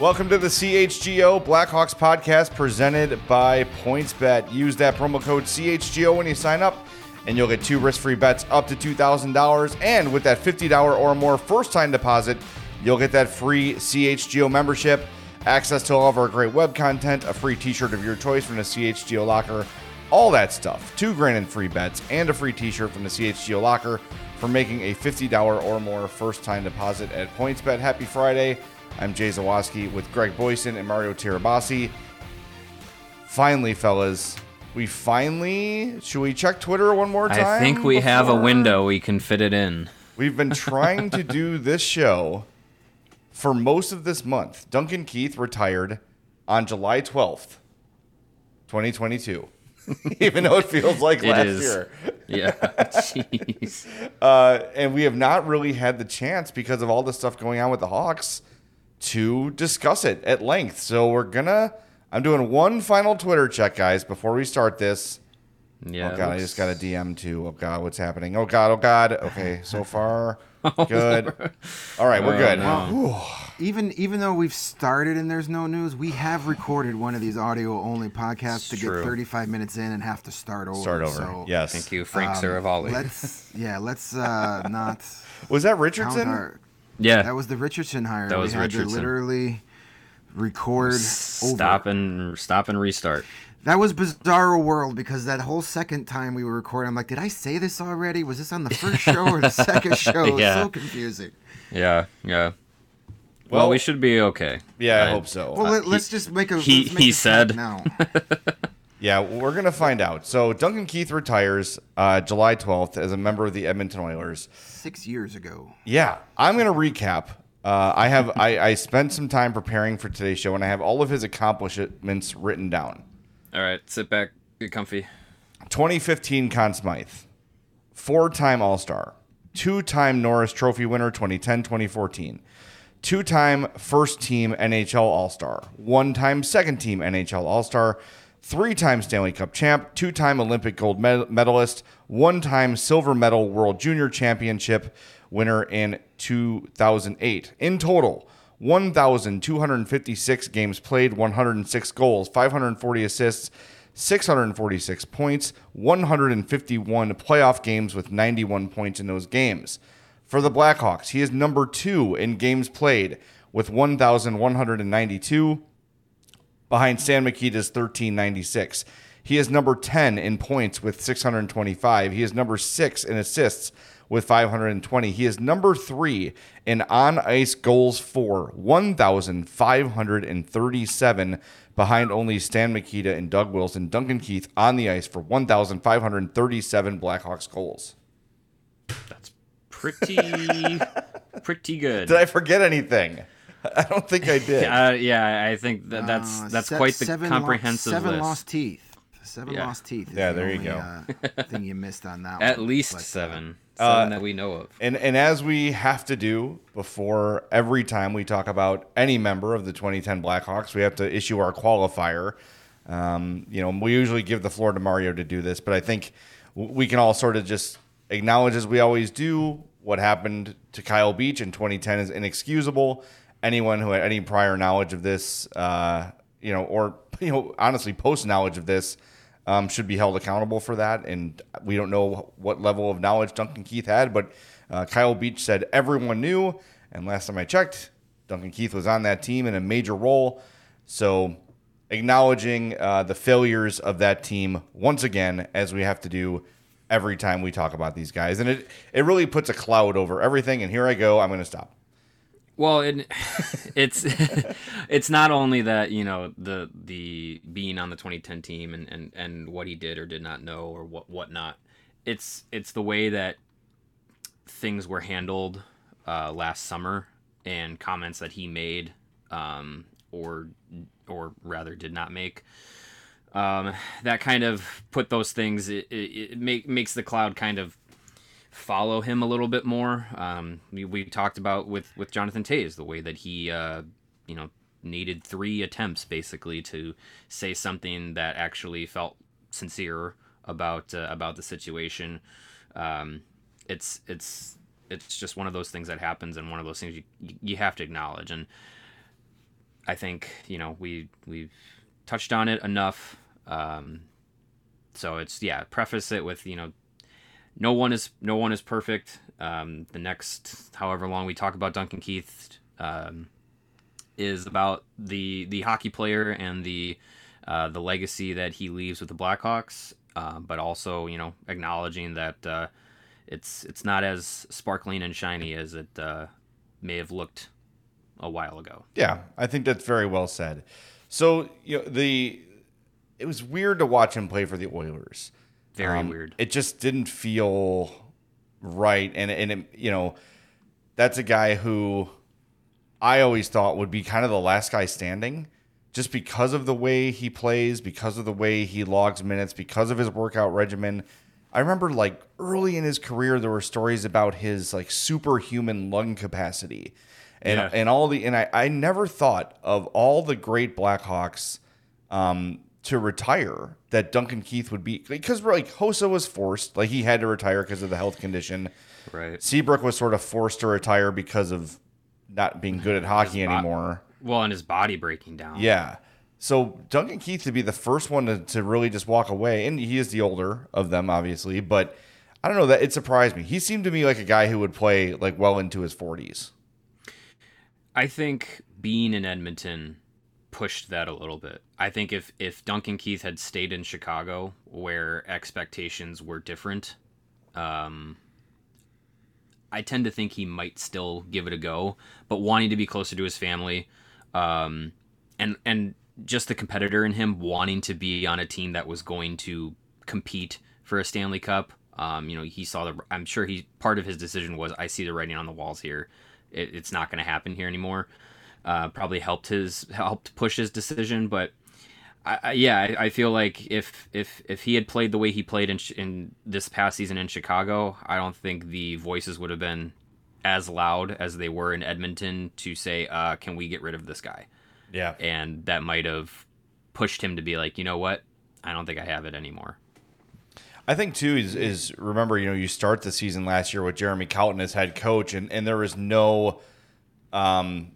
Welcome to the CHGO Blackhawks podcast presented by PointsBet. Use that promo code CHGO when you sign up, and you'll get two risk free bets up to $2,000. And with that $50 or more first time deposit, you'll get that free CHGO membership, access to all of our great web content, a free t shirt of your choice from the CHGO locker, all that stuff. Two grand in free bets, and a free t shirt from the CHGO locker for making a $50 or more first time deposit at PointsBet. Happy Friday. I'm Jay Zawaski with Greg Boysen and Mario Tirabassi. Finally, fellas, we finally should we check Twitter one more time? I think we have a window we can fit it in. We've been trying to do this show for most of this month. Duncan Keith retired on July 12th, 2022. Even though it feels like It last is. year. Yeah. Jeez. Uh, and we have not really had the chance because of all the stuff going on with the Hawks to discuss it at length. So we're gonna. I'm doing one final Twitter check, guys, before we start this. Yeah. oh god, I just got a DM too. Oh god, what's happening? Oh god, oh god. Okay, so far good. All right, we're good. Even even though we've started and there's no news, we have recorded one of these audio only podcasts to true. get 35 minutes in and have to start over. Start over. So, yes. Thank you, Frank um, Seravalli. Let's yeah, let's uh, not Was that Richardson? Our. Yeah. That was the Richardson hire. That was we had to literally record stop over. and stop and restart. That was Bizarro World because that whole second time we were recording, I'm like, did I say this already? Was this on the first show or the second show? It's Yeah. so confusing. Yeah. Yeah. Well- Well, we should be okay. yeah, I I- hope so. Well, let, us just make a. he- make he a said. now. Yeah, we're gonna find out. So Duncan Keith retires uh, July 12th as a member of the Edmonton Oilers. Six years ago. Yeah, I'm gonna recap. Uh, I have I, I spent some time preparing for today's show, and I have all of his accomplishments written down. All right. Sit back. Get comfy. 2015 Conn Smythe, four-time All-Star, two-time Norris Trophy winner 2010-2014, two-time first-team NHL All-Star, one-time second-team NHL All-Star, three-time Stanley Cup champ, two-time Olympic gold medalist, one-time silver medal World Junior Championship winner in 2008. In total, 1,256 games played, 106 goals, 540 assists, 646 points, 151 playoff games with 91 points in those games. For the Blackhawks, he is number two in games played with 1,192 behind Stan Mikita's 1396. He is number 10 in points with 625. He is number 6 in assists with 520. He is number 3 in on ice goals for 1537 behind only Stan Mikita and Doug Wilson. Duncan Keith on the ice for 1537 Blackhawks goals. That's pretty. pretty good. Did I forget anything? I don't think I did. Uh, yeah, I think that that's Uh, that's se- quite the seven lo- comprehensive seven list. lost teeth. Seven Yeah. lost teeth. Yeah, the there you go. Uh, thing you missed on that. At one. least But, uh, seven. Uh, Seven that we know of. And and as we have to do before every time we talk about any member of the 2010 Blackhawks, we have to issue our qualifier. Um, you know, we usually give the floor to Mario to do this, but I think we can all sort of just acknowledge, as we always do, what happened to Kyle Beach in 2010 is inexcusable, anyone who had any prior knowledge of this, uh, you know, or you know, honestly, post knowledge of this, um, should be held accountable for that. And we don't know what level of knowledge Duncan Keith had, but uh, Kyle Beach said everyone knew. And last time I checked, Duncan Keith was on that team in a major role. So acknowledging uh, the failures of that team once again, as we have to do every time we talk about these guys. And it, it really puts a cloud over everything. And here I go. I'm going to stop. Well, it, it's it's not only that you know the the being on the 2010 team and, and, and what he did or did not know or what whatnot. It's it's the way that things were handled uh, last summer and comments that he made um, or or rather did not make. Um, that kind of put those things. It, it, it make, makes the cloud kind of follow him a little bit more. Um, we, we talked about with with Jonathan Toews the way that he uh, you know needed three attempts basically to say something that actually felt sincere about uh, about the situation. Um, it's it's it's just one of those things that happens and one of those things you you have to acknowledge and I think you know we we've touched on it enough um, so it's yeah preface it with you know no one is no one is perfect. Um, the next however long we talk about Duncan Keith um, is about the the hockey player and the uh, the legacy that he leaves with the Blackhawks, uh, but also you know acknowledging that uh, it's it's not as sparkling and shiny as it uh, may have looked a while ago. Yeah, I think that's very well said. So you know the it was weird to watch him play for the Oilers. Very Um, weird. It just didn't feel right, and and it, you know, that's a guy who I always thought would be kind of the last guy standing, just because of the way he plays, because of the way he logs minutes, because of his workout regimen. I remember like early in his career, there were stories about his like superhuman lung capacity, and Yeah. and all the and I I never thought of all the great Blackhawks um, to retire that Duncan Keith would be because like Hossa was forced, like he had to retire because of the health condition. right. Seabrook was sort of forced to retire because of not being good at hockey bo- anymore. Well, and his body breaking down. Yeah. So Duncan Keith to be the first one to, to really just walk away, and he is the older of them, obviously. But I don't know that it surprised me. He seemed to me like a guy who would play like well into his forties. I think being in Edmonton pushed that a little bit. I think if if Duncan Keith had stayed in Chicago, where expectations were different, um, I tend to think he might still give it a go. But wanting to be closer to his family, um, and and just the competitor in him wanting to be on a team that was going to compete for a Stanley Cup. Um, you know, he saw the. I'm sure he part of his decision was I see the writing on the walls here. It, it's not going to happen here anymore. Uh, probably helped his helped push his decision, but I, I, yeah, I, I feel like if if if he had played the way he played in in this past season in Chicago, I don't think the voices would have been as loud as they were in Edmonton to say, uh, "Can we get rid of this guy?" Yeah. And that might have pushed him to be like, you know what, I don't think I have it anymore. I think too is is remember you know you start the season last year with Jeremy Colliton as head coach and and there was no um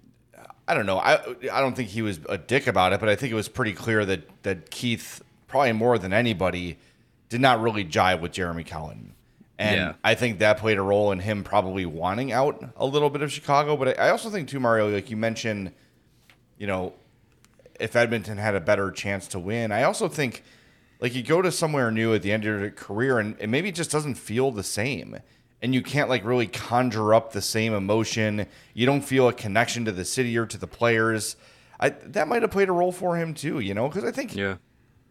I don't know. I I don't think he was a dick about it but I think it was pretty clear that that Keith probably more than anybody did not really jive with Jeremy Colliton and Yeah. I think that played a role in him probably wanting out a little bit of Chicago but I, also think too Mario like you mentioned you know if Edmonton had a better chance to win I also think like you go to somewhere new at the end of your career and, and maybe it just doesn't feel the same and you can't like really conjure up the same emotion. You don't feel a connection to the city or to the players. I, that might have played a role for him too you know? Because i think Yeah.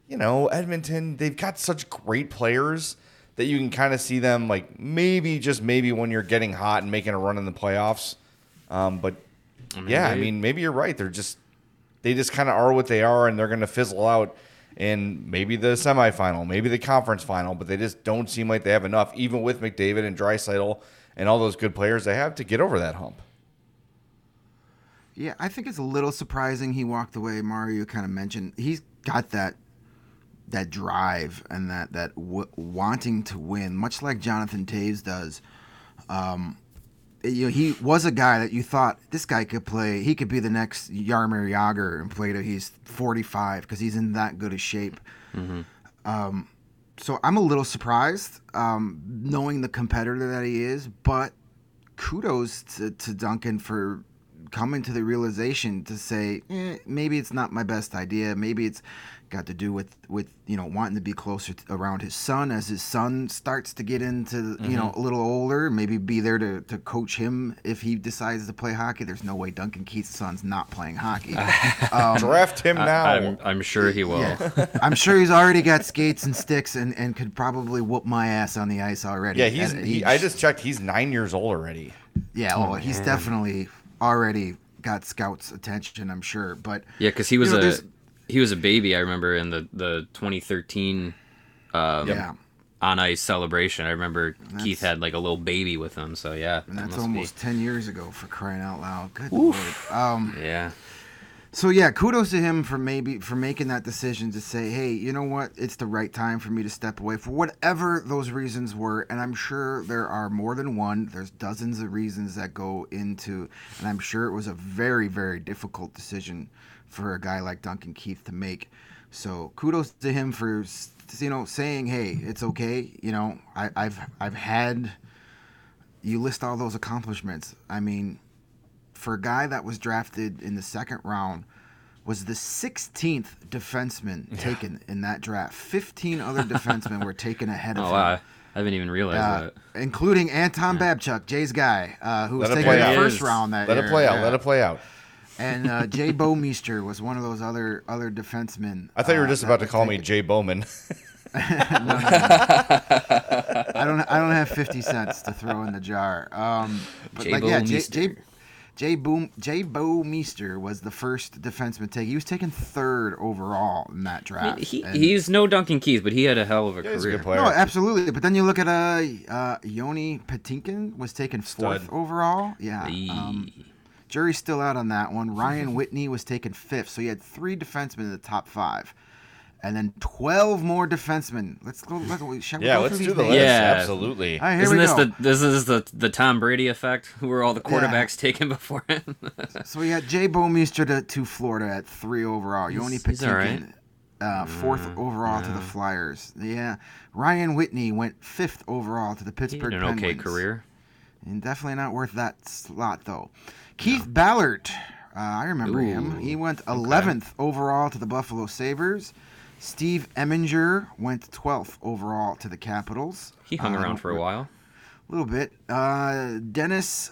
you know edmonton they've got such great players that you can kind of see them like maybe just maybe when you're getting hot and making a run in the playoffs. Um, but yeah i mean maybe you're right. They're just they just kind of are what they are and they're going to fizzle out in maybe the semifinal, maybe the conference final, but they just don't seem like they have enough, even with McDavid and Draisaitl and all those good players they have to get over that hump. Yeah, I think it's a little surprising he walked away. Mario kind of mentioned he's got that that drive and that that w- wanting to win, much like Jonathan Toews does. Um, you know, he was a guy that you thought this guy could play. He could be the next Jaromir Jagr and play till he's 45 because he's in that good a shape. Um, so I'm a little surprised, um, knowing the competitor that he is. But kudos to, to Duncan for coming to the realization to say eh, maybe it's not my best idea. Maybe it's got to do with with you know wanting to be closer to, around his son as his son starts to get into you know a little older. Maybe be there to, to coach him if he decides to play hockey. There's no way Duncan Keith's son's not playing hockey. Um, Draft him now. I'm, I'm sure he will. yeah. I'm sure he's already got skates and sticks and, and could probably whoop my ass on the ice already. yeah, he's. At He, I just checked. He's nine years old already. yeah. Oh, he's definitely already got scouts' attention. I'm sure, but Yeah, because he was You know, a there's- he was a baby. I remember in the the 2013 um, yeah, on ice celebration. I remember Keith had like a little baby with him. So yeah, and that's must almost ten years ago for crying out loud. Good lord. Um, yeah. So yeah, kudos to him for maybe for making that decision to say, hey, you know what, it's the right time for me to step away for whatever those reasons were, and I'm sure there are more than one. There's dozens of reasons that go into, and I'm sure it was a very very difficult decision for a guy like Duncan Keith to make. So kudos to him for you know saying, hey, it's okay. You know, I, I've I've had. You list all those accomplishments. I mean, for a guy that was drafted in the second round was the 16th defenseman taken in that draft. 15 other defensemen were taken ahead of Oh him. wow, I haven't even realized Uh, that. including Anton Babchuk, Jay's guy, uh, who was Let it taken in the out. first round that Let year. it play out. Yeah. Let it play out. And uh, Jay Bouwmeester was one of those other other defensemen. I thought you were uh, just that about to was call me taken. Jay Bowman. I don't. I don't have fifty cents to throw in the jar. Um, but Jay like, yeah, Jay, Jay, Jay Boom, Jay Bouwmeester was the first defenseman taken. He was taken third overall in that I draft. mean, he, And- he's no Duncan Keith, but he had a hell of a Yeah, he's a career. good player. no, absolutely. But then you look at uh, uh Joni Pitkanen was taken fourth Stud. overall. Yeah. Um, jury's still out on that one. Ryan Whitney was taken fifth, so he had three defensemen in the top five. And then twelve more defensemen. Let's go. Let's, shall we yeah, go let's do these the names? list. Yeah. Absolutely. All right, here Isn't we this go. the this is the the Tom Brady effect? Who were all the quarterbacks taken before him? So we got Jay Bouwmeester to, to Florida at three overall. Joni He's- he's all right. Pitkanen, uh, fourth overall to the Flyers. Yeah, Ryan Whitney went fifth overall to the he Pittsburgh had an okay career. And definitely not worth that slot though. Keith Ballard, uh, I remember him. He went 11th overall to the Buffalo Sabres. Steve Eminger went 12th overall to the Capitals. He hung Uh, around for a while. A little bit. Uh, Dennis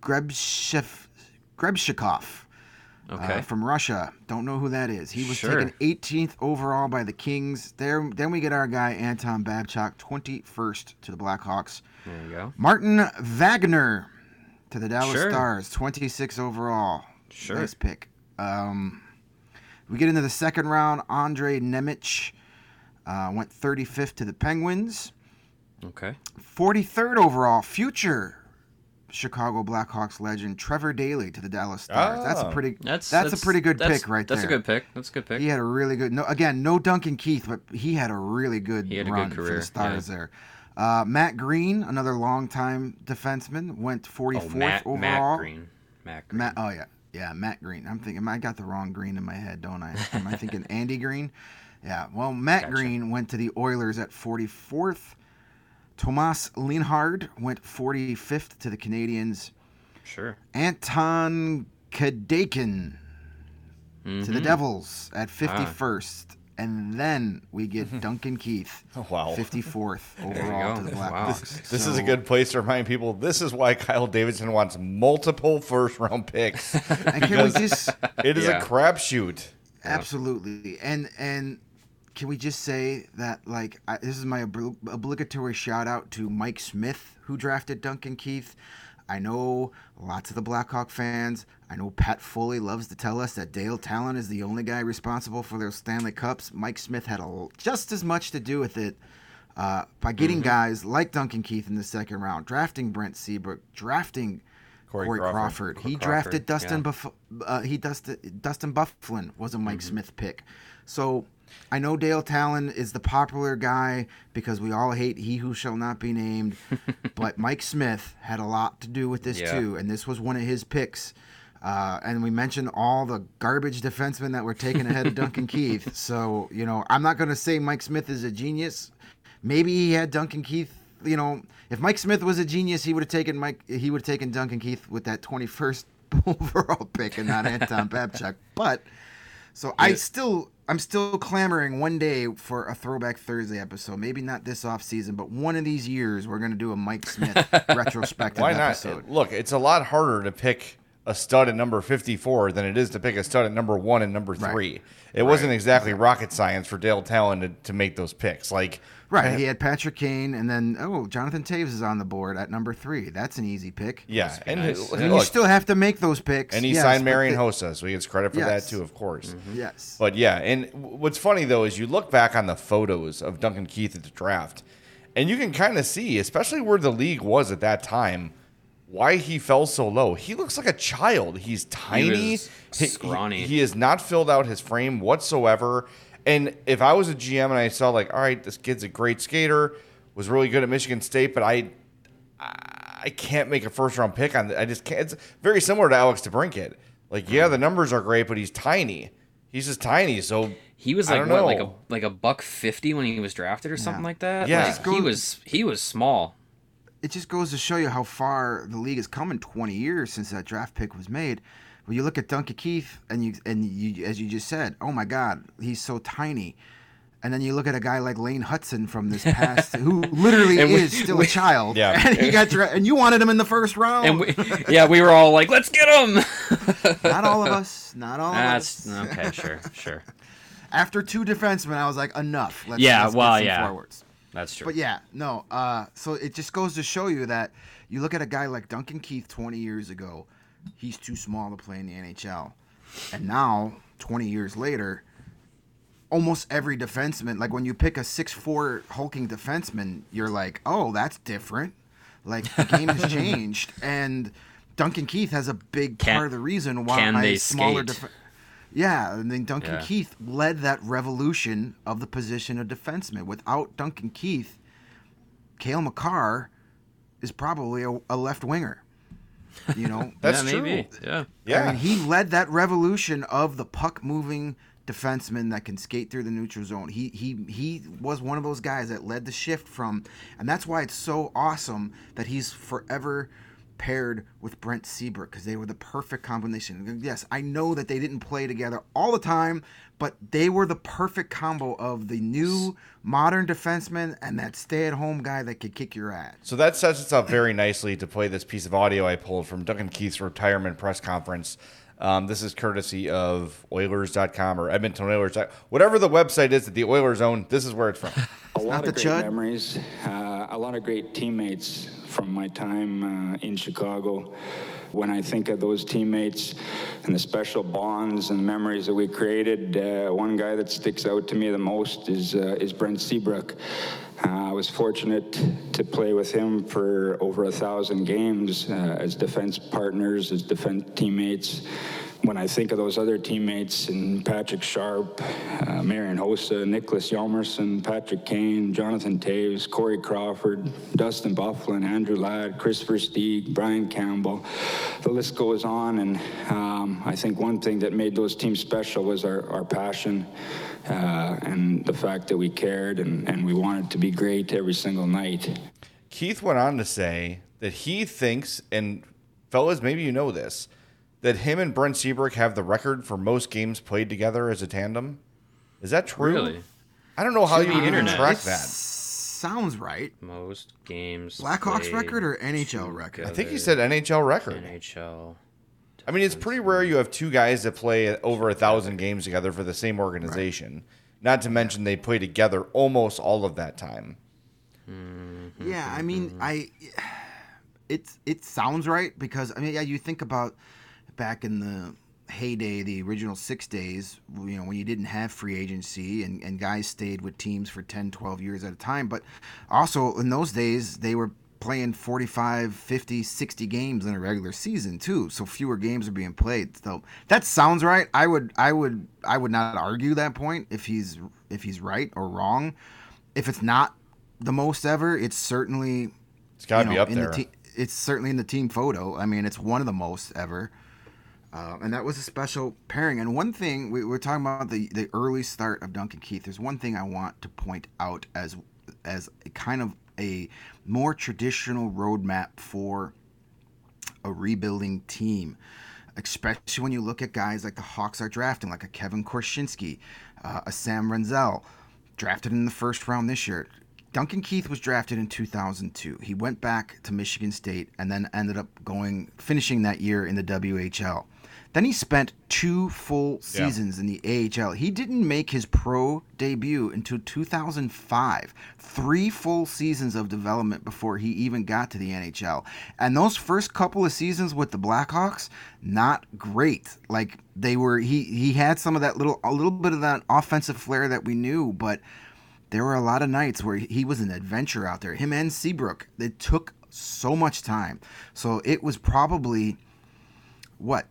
Grebshev, Grebshikov Okay. uh, from Russia. Don't know who that is. He was Sure. taken 18th overall by the Kings. There, then we get our guy Anton Babchuk, 21st to the Blackhawks. there you go. Martin Vagner to the Dallas Sure. Stars, 26 overall. Sure. Nice pick. Um, we get into the second round. Andre Nemec uh, went 35th to the Penguins. Okay. 43rd overall, future Chicago Blackhawks legend Trevor Daley to the Dallas Stars. That's a Oh. pretty. That's That's, a pretty good pick right That's there. That's a good pick. That's a good pick. He had a really good. No, again, no Duncan Keith, but he had a really good He had a good run for career, the Stars there. Uh, Matt Green, another longtime defenseman, went 44th oh, Matt, overall. Matt Green. Matt Green. Matt, oh yeah, yeah, Matt Green. I'm thinking I got the wrong Green in my head, don't I? Am I thinking Andy Green? Yeah. Well, Matt Gotcha. Green went to the Oilers at 44th. Tomas Linhart went 45th to the Canadiens. Sure. Anton Kadeykin to the Mhm. Devils at 51st. And then we get mm-hmm. Duncan Keith, Oh, wow. 54th you overall to the Wow. Blackhawks. This is a good place to remind people. This is why Kyle Davidson wants multiple first round picks. And can we just It is Yeah. a crapshoot. Absolutely, and and can we just say that like I, this is my obli- obligatory shout out to Mike Smith who drafted Duncan Keith. I know lots of the Blackhawk fans. I know Pat Foley loves to tell us that Dale Tallon is the only guy responsible for their Stanley Cups. Mike Smith had a, just as much to do with it uh, by getting guys like Duncan Keith in the second round, drafting Brent Seabrook, drafting Corey Corey, Crawford. Crawford. He Crawford, drafted yeah. Dustin Buff- uh, he Dustin Dustin Byfuglien was a Mike Smith pick. So I know Dale Tallon is the popular guy because we all hate he who shall not be named, but Mike Smith had a lot to do with this Yeah. too, and this was one of his picks. Uh, and we mentioned all the garbage defensemen that were taken ahead of Duncan Keith. So you know, I'm not going to say Mike Smith is a genius. Maybe he had Duncan Keith. You know, if Mike Smith was a genius, he would have taken Mike. He would have taken Duncan Keith with that 21st overall pick and not Anton Babchuk. But so I still I'm still clamoring one day for a throwback Thursday episode. Maybe not this off season, but one of these years we're gonna do a Mike Smith retrospective Why not? episode. Look, it's a lot harder to pick a stud at number 54 than it is to pick a stud at number one and number Right. three. It wasn't exactly rocket science for Dale Tallon to, to make those picks. Like, Right, he had Patrick Kane, and then oh, Jonathan Toews is on the board at number three. That's an easy pick. yeah, and nice. look, I mean, you still have to make those picks. and he yes, signed but Marian the- Hossa, so he gets credit for Yes. that too, of course. Mm-hmm. Yes, But yeah, and what's funny though is you look back on the photos of Duncan Keith at the draft, and you can kind of see, especially where the league was at that time, why he fell so low. He looks like a child. He's tiny. He- he- scrawny. He, has not filled out his frame whatsoever. And if I was a GM and I saw like, all right, this kid's a great skater, was really good at Michigan State, but I I can't make a first round pick on. I just can't. It's very similar to Alex DeBrincat. Like, yeah, mm-hmm. the numbers are great, but he's tiny. He's just tiny. So He was I like don't what, like a know. like a buck fifty when he was drafted or something Yeah. like that. Yeah. Like, he was he was small. It just goes to show you how far the league has come in 20 years since that draft pick was made. When you look at Duncan Keith, and you and you, as you just said, oh my God, he's so tiny. And then you look at a guy like Lane Hutson from this past, who literally we- is still we- a child. Yeah. And he got dra- and you wanted him in the first round. And we, yeah, we were all like, "Let's get him." not all of us. Not all of That's us. okay. Sure, sure. After two defensemen, I was like, enough. Let's, Yeah, let's get well, some yeah. forwards. That's true. But yeah, no. Uh, so it just goes to show you that you look at a guy like Duncan Keith 20 years ago, he's too small to play in the NHL. And now, 20 years later, almost every defenseman, like when you pick a 6'4 hulking defenseman, you're like, oh, that's different. Like the game has changed. And Duncan Keith has a big Can- part of the reason why can they smaller skate? Def- yeah, and then Duncan Yeah. Keith led that revolution of the position of defenseman. Without Duncan Keith, Cale Makar is probably a, a left winger. You know, That's yeah, true. maybe. Yeah. Yeah. I mean, he led that revolution of the puck moving defenseman that can skate through the neutral zone. He he he was one of those guys that led the shift from, and that's why it's so awesome that he's forever paired with Brent Seabrook because they were the perfect combination. Yes, I know that they didn't play together all the time, but they were the perfect combo of the new modern defenseman and that stay-at-home guy that could kick your ass. So that sets us up very nicely to play this piece of audio I pulled from Duncan Keith's retirement press conference. Um, this is courtesy of Oilers.com or Edmonton Oilers. Whatever the website is that the Oilers own, this is where it's from. A lot not of the great Chud? memories, uh, a lot of great teammates from my time uh, in Chicago. When I think of those teammates and the special bonds and memories that we created, uh, one guy that sticks out to me the most is uh, is Brent Seabrook. Uh, I was fortunate to play with him for over a thousand games uh, as defense partners, as defense teammates when I think of those other teammates and Patrick Sharp, uh, Marian Hossa, Niklas Hjalmarsson, Patrick Kane, Jonathan Toews, Corey Crawford, Dustin Byfuglien, Andrew Ladd, Kris Versteeg, Brian Campbell, the list goes on. And um, I think one thing that made those teams special was our, our passion uh, and the fact that we cared and, and we wanted to be great every single night. Keith went on to say that he thinks, and fellas, maybe you know this, that him and Brent Seabrook have the record for most games played together as a tandem. Is that true? Really? I don't know how you the even track that. Sounds right. Most games. Blackhawks record or NHL record? I think he said NHL record. NHL. I mean, it's pretty rare you have two guys that play over a thousand games together for the same organization. Not to mention they play together almost all of that time. Mm-hmm. Yeah, I mean, mm-hmm. I it's it sounds right because I mean, yeah, you think about back in the heyday, the original six days, you know, when you didn't have free agency and, and guys stayed with teams for 10, 12 years at a time. But also in those days, they were playing 45, 50, 60 games in a regular season too. So fewer games are being played. So that sounds right. I would I would I would not argue that point if he's if he's right or wrong. If it's not the most ever, it's certainly It's got to be up in there. The te- it's certainly in the team photo. I mean, it's one of the most ever. Uh, and that was a special pairing. And one thing we, we're talking about the, the early start of Duncan Keith. There's one thing I want to point out as as a kind of a more traditional roadmap for a rebuilding team, especially when you look at guys like the Hawks are drafting, like a Kevin Korchinski, uh, a Sam Rinzel, drafted in the first round this year. Duncan Keith was drafted in 2002. He went back to Michigan State and then ended up going finishing that year in the WHL. Then he spent two full Yeah. seasons in the AHL. He didn't make his pro debut until 2005. Three full seasons of development before he even got to the NHL. And those first couple of seasons with the Blackhawks, not great. Like they were he he had some of that little a little bit of that offensive flair that we knew, but there were a lot of nights where he was an adventure out there. Him and Seabrook. It took so much time. So it was probably what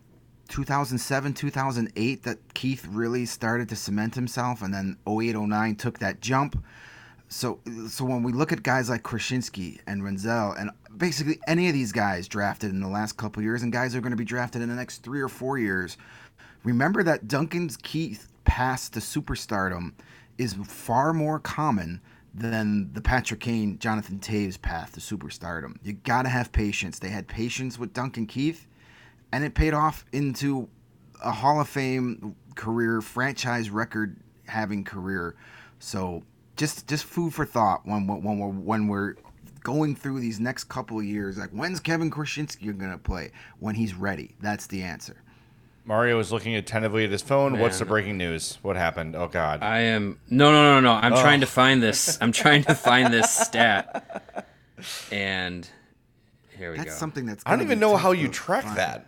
2007 2008 that keith really started to cement himself and then 08 09 took that jump so so when we look at guys like korchinski and rinzel and basically any of these guys drafted in the last couple years and guys are going to be drafted in the next three or four years remember that duncan's keith path to superstardom is far more common than the Patrick Kane, Jonathan Toews path to superstardom. You got to have patience. They had patience with Duncan Keith and it paid off into a Hall of Fame career, franchise record having career. So just just food for thought when when we're when we're going through these next couple of years. Like when's Kevin Korchinski gonna play? When he's ready. That's the answer. Mario is looking attentively at his phone. What's the breaking news? What happened? Oh God. I am no no no no. I'm Oh. trying to find this. I'm trying to find this stat, and here we That's go. something that's. I don't even know how you track find. that.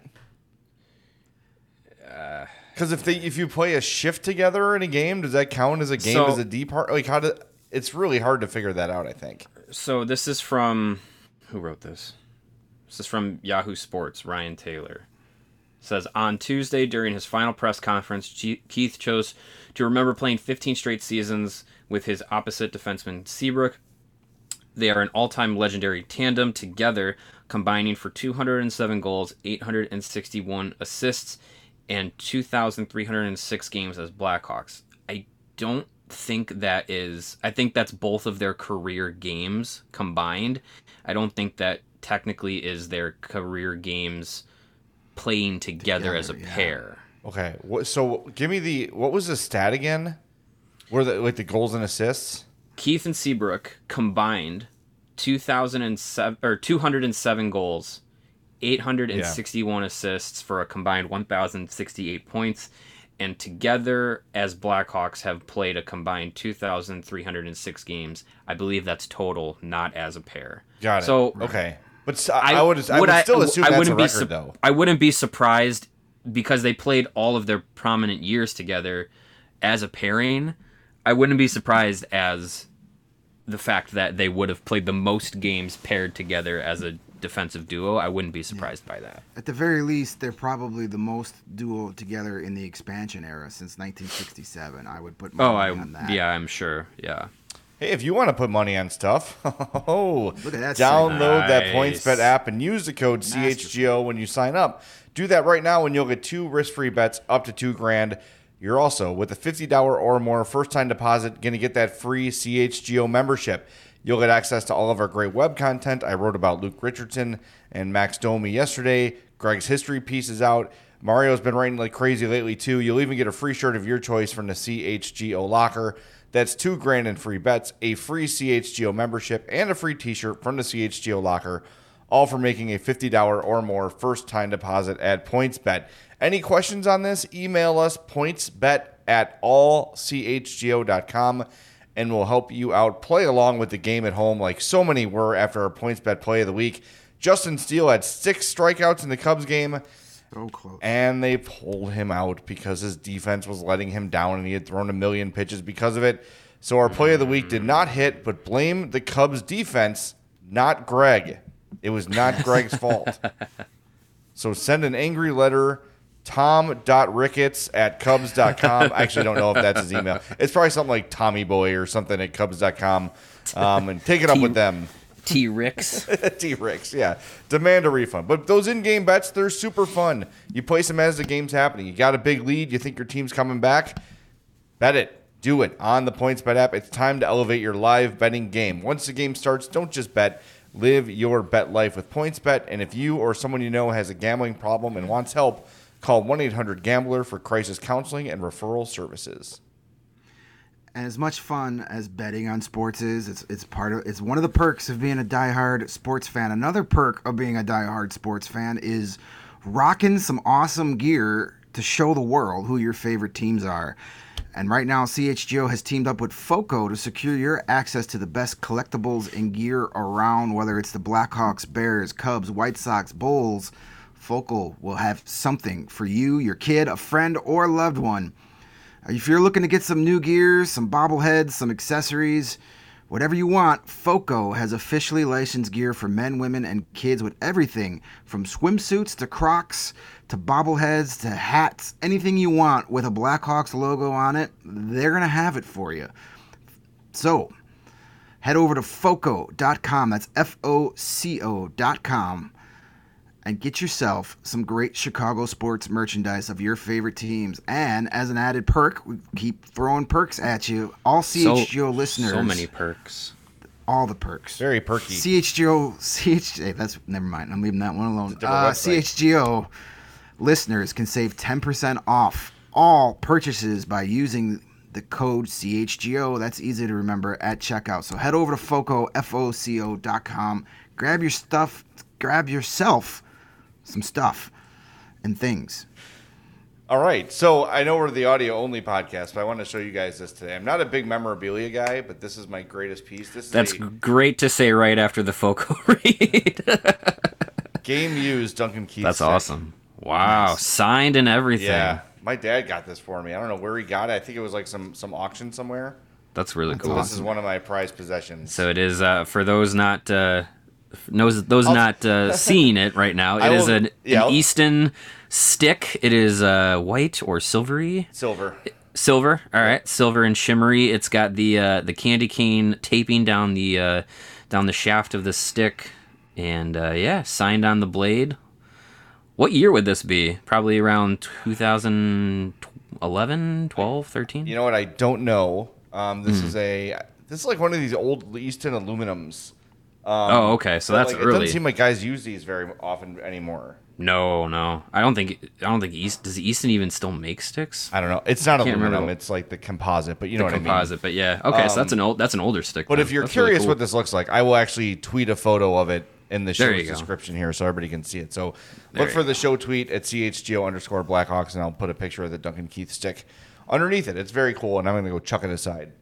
Because if they if you play a shift together in a game, does that count as a game So- as a D part? Like how do? It's really hard to figure that out. I think. So this is from who wrote this? This is from Yahoo Sports. Ryan Taylor says on Tuesday during his final press conference, G- Keith chose to remember playing 15 straight seasons with his opposite defenseman Seabrook. They are an all-time legendary tandem together, combining for 207 goals, 861 assists, and 2,306 games as Blackhawks. I don't think that is. I think that's both of their career games combined. I don't think that technically is their career games playing together, as a yeah. pair. Okay. So give me the what was the stat again? Were the like the goals and assists? Keith and Seabrook combined 2007 or 207 goals, 861 assists for a combined 1068 points and together as Blackhawks have played a combined 2306 games. I believe that's total, not as a pair. Got it. So okay, but I, I would I would, I- still assume that's a wouldn't be record sup- though. I wouldn't be surprised because they played all of their prominent years together as a pairing. I wouldn't be surprised as the fact that they would have played the most games paired together as a defensive duo. I wouldn't be surprised by that. At the very least, they're probably the most duo together in the expansion era since 1967. I would put oh, money Oh, I on that. yeah, I'm sure. Yeah. Hey, if you want to put money on stuff, oh, Look at that download that PointsBet app and use the code CHGO when you sign up. Do that right now, and you'll get two risk-free bets up to two grand. You're also with a fifty dollar or more first-time deposit going to get that free CHGO membership. You'll get access to all of our great web content. I wrote about Luke Richardson and Max Domi yesterday. Greg's history piece is out. Mario's been writing like crazy lately too. You'll even get a free shirt of your choice from the CHGO locker. That's two grand in free bets, a free CHGO membership, and a free T-shirt from the CHGO locker, all for making a fifty dollar or more first-time deposit at PointsBet. Any questions on this? Email us pointsbet at allchgo.com and we'll help you out. Play along with the game at home like so many were after our points bet play of the week. Justin Steele had six strikeouts in the Cubs game So close. and they pulled him out because his defense was letting him down and he had thrown a million pitches because of it. So our play of the week did not hit, but blame the Cubs defense, not Greg. It was not Greg's fault. So send an angry letter, tom.ricketts at cubs.com. I actually don't know if that's his email. It's probably something like Tommy Boy or something at cubs.com. Um, and take it up T- with them. T Ricks. T Ricks, yeah. Demand a refund. But those in game bets, they're super fun. You place them as the game's happening. You got a big lead, you think your team's coming back, bet it. Do it on the PointsBet app. It's time to elevate your live betting game. Once the game starts, don't just bet. Live your bet life with PointsBet. And if you or someone you know has a gambling problem and wants help, call 1 800 Gambler for crisis counseling and referral services. As much fun as betting on sports is, it's it's part of it's one of the perks of being a diehard sports fan. Another perk of being a diehard sports fan is rocking some awesome gear to show the world who your favorite teams are. And right now, CHGO has teamed up with FOCO to secure your access to the best collectibles and gear around, whether it's the Blackhawks, Bears, Cubs, White Sox, Bulls. FOCO will have something for you, your kid, a friend, or a loved one. If you're looking to get some new gear, some bobbleheads, some accessories, whatever you want, FOCO has officially licensed gear for men, women, and kids with everything from swimsuits to Crocs to bobbleheads to hats, anything you want with a Blackhawks logo on it, they're going to have it for you. So, head over to FOCO.com, that's F O C O.com, and get yourself some great Chicago sports merchandise of your favorite teams. And as an added perk, we keep throwing perks at you. All CHGO listeners, So many perks. all the perks. Very perky. CHGO, CHGO, that's never mind. I'm leaving that one alone. different Uh. CHGO listeners can save 10% off all purchases by using the code CHGO. That's easy to remember at checkout. So head over to FOCO, F-O-C-O dot com. Grab your stuff, grab yourself some stuff and things. All right. So I know we're the audio only podcast, but I want to show you guys this today. I'm not a big memorabilia guy, but this is my greatest piece. This is That's a great to say right after the Foco read. game used Duncan Keith. That's set. awesome. Wow, signed and everything. Yeah. My dad got this for me. I don't know where he got it. I think it was like some some auction somewhere. That's really That's cool. This is one of my prized possessions. So it is uh, for those not uh, those those I'll- not uh, seeing it right now. It is will- an, yeah, an Easton stick. It is uh, white or silvery. Silver. Silver. All right, silver and shimmery. It's got the uh, the candy cane taping down the uh, down the shaft of the stick, and uh, yeah, signed on the blade. What year would this be? Probably around 2011, 12, 13? You know what? I don't know. Um, this is a this is like one of these old Easton aluminums. Um, oh, okay. So that's like, It doesn't seem like guys use these very often anymore. No, no. I don't think I don't think East does Easton even still make sticks? I don't know. It's not can't remember aluminum. It's like the composite, but you know the what composite, I mean. Composite, but yeah. Okay, so that's um, an old that's an older stick. But then. if you're That's really curious cool. what this looks like, I will actually tweet a photo of it in the show's you go. description here so everybody can see it. So There look for the show tweet at CHGO underscore Blackhawks, and I'll put a picture of the Duncan Keith stick underneath it. It's very cool, and I'm going to go chuck it aside.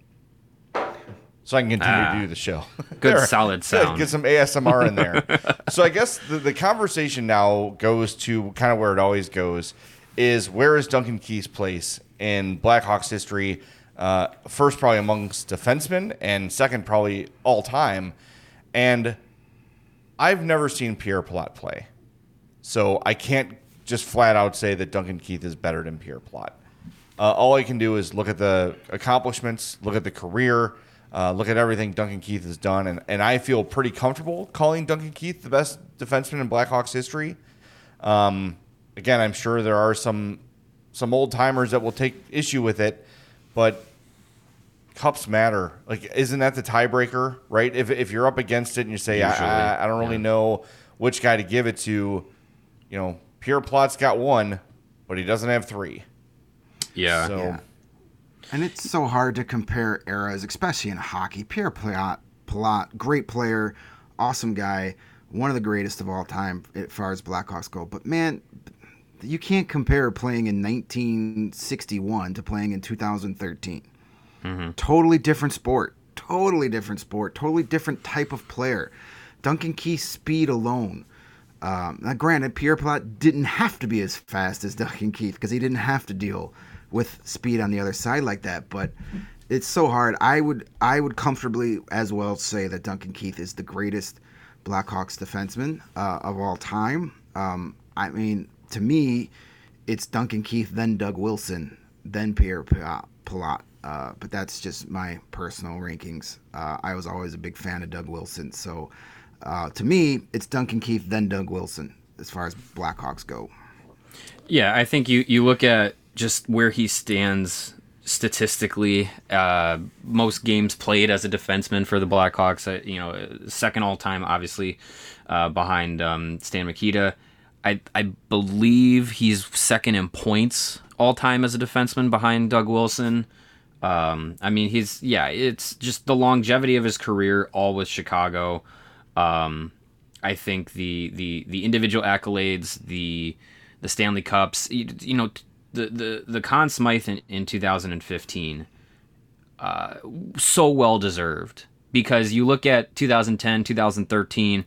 So I can continue Ah. to do the show. Good solid Good. sound. Get some ASMR in there. so I guess the, the conversation now goes to kind of where it always goes is where is Duncan Keith's place in Blackhawks history? Uh, first, probably amongst defensemen, and second, probably all time. And I've never seen Pierre Pilote play. So I can't just flat out say that Duncan Keith is better than Pierre Pilote. Uh, all I can do is look at the accomplishments, look at the career, uh, look at everything Duncan Keith has done, and, and I feel pretty comfortable calling Duncan Keith the best defenseman in Blackhawks history. Um, again, I'm sure there are some some old timers that will take issue with it, but cups matter. Like, isn't that the tiebreaker, right? If, if you're up against it and you say, Usually, I, I, I don't really know which guy to give it to, you know, Pierre Pilote's got one, but he doesn't have three. yeah. So, Yeah. And it's so hard to compare eras, especially in hockey. Pierre Pilote, great player, awesome guy, one of the greatest of all time as far as Blackhawks go. But man, you can't compare playing in 1961 to playing in 2013. Totally different sport. Totally different sport. Totally different type of player. Duncan Keith's speed alone. Um, now, granted, Pierre Pilote didn't have to be as fast as Duncan Keith because he didn't have to deal with speed on the other side like that. But it's so hard. I would I would comfortably as well say that Duncan Keith is the greatest Blackhawks defenseman uh, of all time. Um, I mean, to me, it's Duncan Keith, then Doug Wilson, then Pierre Pilote. Uh, but that's just my personal rankings. Uh, I was always a big fan of Doug Wilson. So uh, to me, it's Duncan Keith, then Doug Wilson, as far as Blackhawks go. Yeah, I think you, you look at just where he stands statistically. Uh, most games played as a defenseman for the Blackhawks. Uh, you know, second all time, obviously, uh, behind um, Stan Mikita. I, I believe he's second in points all time as a defenseman behind Doug Wilson. Um, I mean, he's yeah, it's just the longevity of his career, all with Chicago. Um, I think the the the individual accolades, the the Stanley Cups, you, you know, the the the Smythe in, in 2015, uh, so well deserved because you look at 2010, 2013,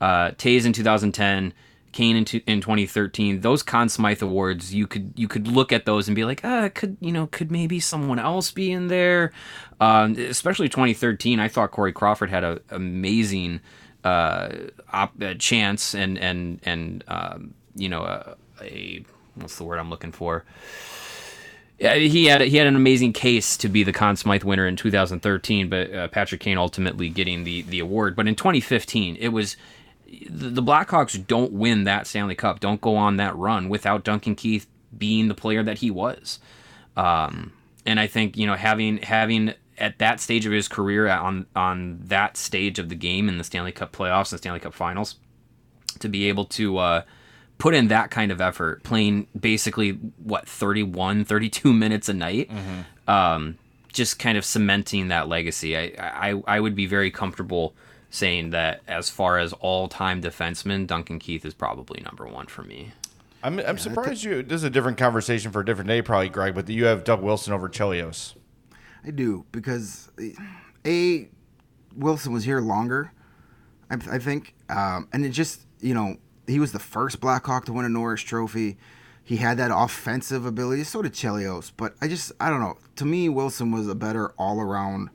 uh, Toews in 2010. Kane in, in 2013, those Conn Smythe awards, you could you could look at those and be like, ah, could you know, could maybe someone else be in there? Um, especially 2013, I thought Corey Crawford had an amazing uh, op- chance and and and um, you know a, a what's the word I'm looking for? Yeah, he had he had an amazing case to be the Conn Smythe winner in 2013, but uh, Patrick Kane ultimately getting the the award. But in 2015, it was the Blackhawks don't win that Stanley Cup, don't go on that run without Duncan Keith being the player that he was. Um, and I think you know having having at that stage of his career on on that stage of the game in the Stanley Cup playoffs and Stanley Cup Finals to be able to uh, put in that kind of effort, playing basically what 31, 32 minutes a night, mm-hmm. um, just kind of cementing that legacy. I, I I would be very comfortable saying that as far as all time defensemen, Duncan Keith is probably number one for me. I'm, I'm surprised you. This is a different conversation for a different day, probably, Greg. But you have Doug Wilson over Chelios. I do because a Wilson was here longer, I, I think, um, and it just you know he was the first Blackhawk to win a Norris Trophy. He had that offensive ability. So did Chelios, but I just I don't know. To me, Wilson was a better all around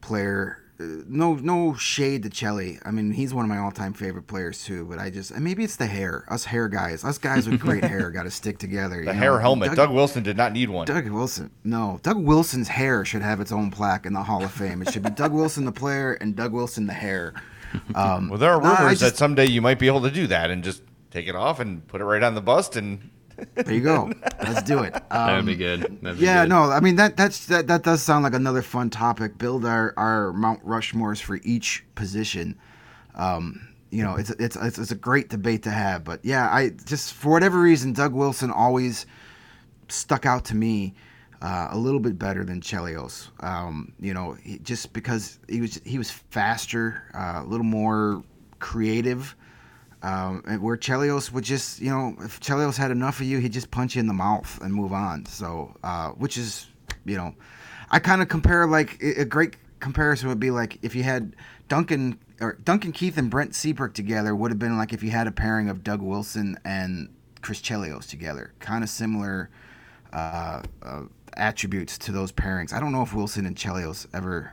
player no no shade to Chelly. I mean, he's one of my all time favorite players too. But I just maybe it's the hair. Us hair guys, us guys with great hair, got to stick together. The hair know? helmet. Doug, Doug, Wilson did not need one. Doug Wilson, no. Doug Wilson's hair should have its own plaque in the Hall of Fame. It should be Doug Wilson the player and Doug Wilson the hair. Um, well, there are rumors nah, just, that someday you might be able to do that and just take it off and put it right on the bust and there you go. Let's do it. Um, that would be good. Be yeah, good. no, I mean that that's that, that does sound like another fun topic. Build our our Mount Rushmores for each position. Um, you know, it's it's it's, it's a great debate to have. But yeah, I just for whatever reason, Doug Wilson always stuck out to me. Uh, a little bit better than Chelios, um, you know, he, just because he was he was faster, uh, a little more creative, um, where Chelios would just, you know, if Chelios had enough of you, he'd just punch you in the mouth and move on. So, uh, which is, you know, I kind of compare like a great comparison would be like if you had Duncan or Duncan Keith and Brent Seabrook together would have been like if you had a pairing of Doug Wilson and Chris Chelios together. Kind of similar uh, uh, attributes to those pairings. I don't know if Wilson and Chelios ever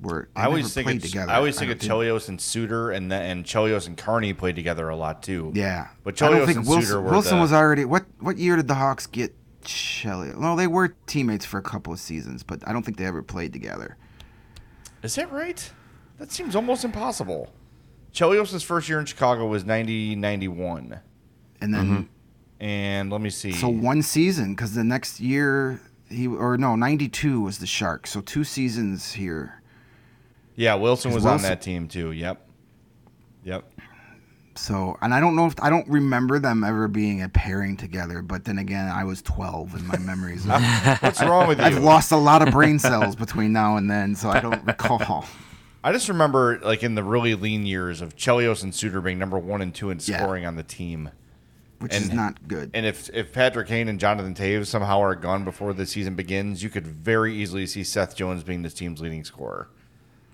were. I always think of, together. I always think of Chelios and Suter, and then and Chelios and Carney played together a lot too. Yeah, but Chelios I don't think and Wilson, Suter were Wilson the, was already. What what year did the Hawks get Chelios? Well, they were teammates for a couple of seasons, but I don't think they ever played together. Is that right? That seems almost impossible. Chelios' first year in Chicago was 90 91. And then. Mm-hmm. And let me see. So one season, because the next year he or no, ninety two was the Sharks. So two seasons here. Yeah, Wilson was Wilson, on that team too. Yep. Yep. So, and I don't know if I don't remember them ever being a pairing together. But then again, I was 12, and my memories. Are, What's wrong with you? I've lost a lot of brain cells between now and then, so I don't recall. I just remember, like in the really lean years of Chelios and Suter being number one and two in scoring yeah. on the team, which and, is not good. And if if Patrick Kane and Jonathan Toews somehow are gone before the season begins, you could very easily see Seth Jones being this team's leading scorer.